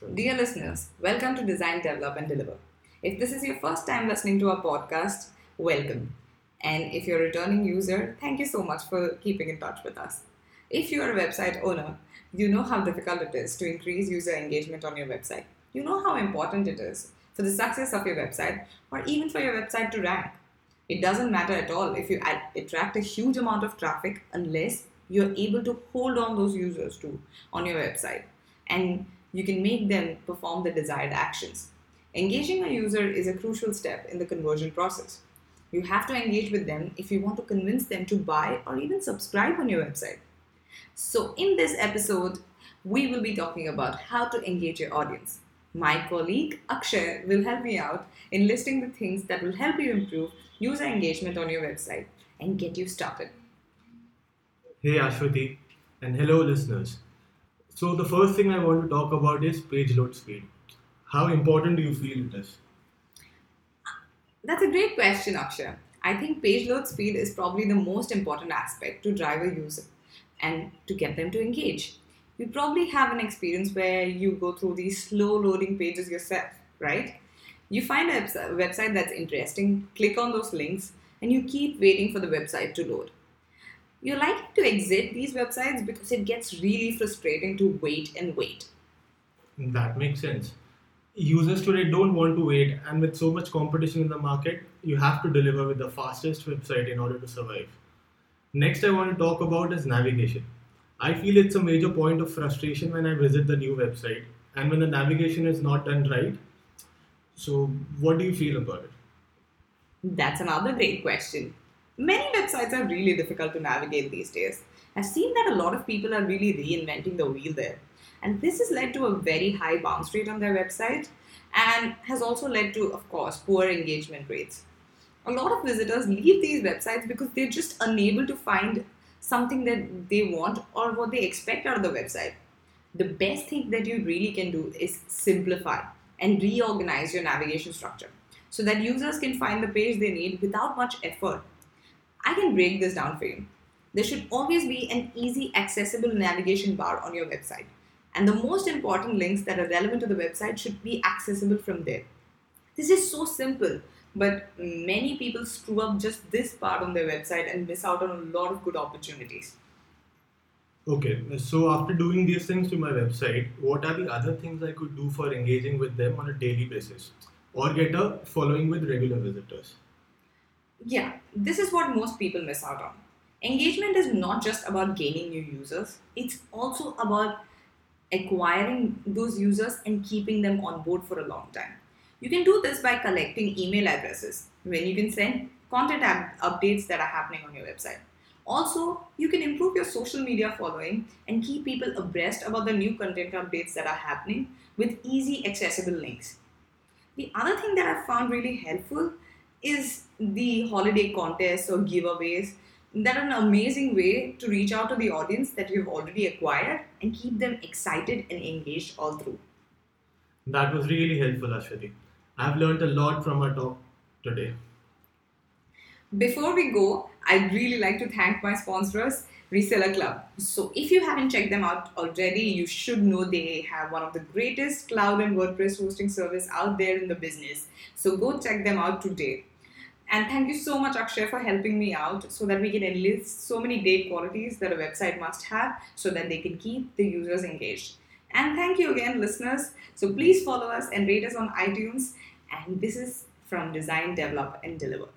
Dear listeners, welcome to Design, Develop, and Deliver. If this is your first time listening to our podcast, welcome. And if you're a returning user, thank you so much for keeping in touch with us. If you're a website owner, you know how difficult it is to increase user engagement on your website. You know how important it is for the success of your website or even for your website to rank. It doesn't matter at all if you attract a huge amount of traffic unless you're able to hold on those users to on your website and you can make them perform the desired actions. Engaging a user is a crucial step in the conversion process. You have to engage with them if you want to convince them to buy or even subscribe on your website. So, in this episode, we will be talking about how to engage your audience. My colleague Akshay will help me out in listing the things that will help you improve user engagement on your website and get you started. Hey Ashwati, and hello listeners. So, the first thing I want to talk about is page load speed. How important do you feel it is? That's a great question, Akshay. I think page load speed is probably the most important aspect to drive a user and to get them to engage. You probably have an experience where you go through these slow loading pages yourself, right? You find a website that's interesting, click on those links, and you keep waiting for the website to load. You're likely to exit these websites because it gets really frustrating to wait and wait. That makes sense. Users today don't want to wait and with so much competition in the market you have to deliver with the fastest website in order to survive. Next i want to talk about is navigation. I feel it's a major point of frustration when i visit the new website and when the navigation is not done right. So what do you feel about it? That's another great question many websites are really difficult to navigate these days i've seen that a lot of people are really reinventing the wheel there and this has led to a very high bounce rate on their website and has also led to, of course, poor engagement rates. A lot of visitors leave these websites because they're just unable to find something that they want or what they expect out of the website. The best thing that you really can do is simplify and reorganize your navigation structure so that users can find the page they need without much effort. I can break this down for you. There should always be an easy, accessible navigation bar on your website and the most important links that are relevant to the website should be accessible from there. This is so simple, but many people screw up just this part on their website and miss out on a lot of good opportunities. Okay, so after doing these things to my website, what are the other things I could do for engaging with them on a daily basis or get a following with regular visitors? Yeah, this is what most people miss out on. Engagement is not just about gaining new users, it's also about acquiring those users and keeping them on board for a long time. You can do this by collecting email addresses when you can send content ab- updates that are happening on your website. Also, you can improve your social media following and keep people abreast about the new content updates that are happening with easy accessible links. The other thing that I found really helpful is the holiday contests or giveaways that are an amazing way to reach out to the audience that you've already acquired and keep them excited and engaged all through. That was really helpful, Ashwati. I've learned a lot from our talk today. Before we go, I'd really like to thank my sponsors, Reseller Club. So, if you haven't checked them out already, you should know they have one of the greatest cloud and WordPress hosting service out there in the business. So, go check them out today. And thank you so much, Akshay, for helping me out so that we can enlist so many great qualities that a website must have so that they can keep the users engaged. And thank you again, listeners. So please follow us and rate us on iTunes. And this is from Design, Develop, and Deliver.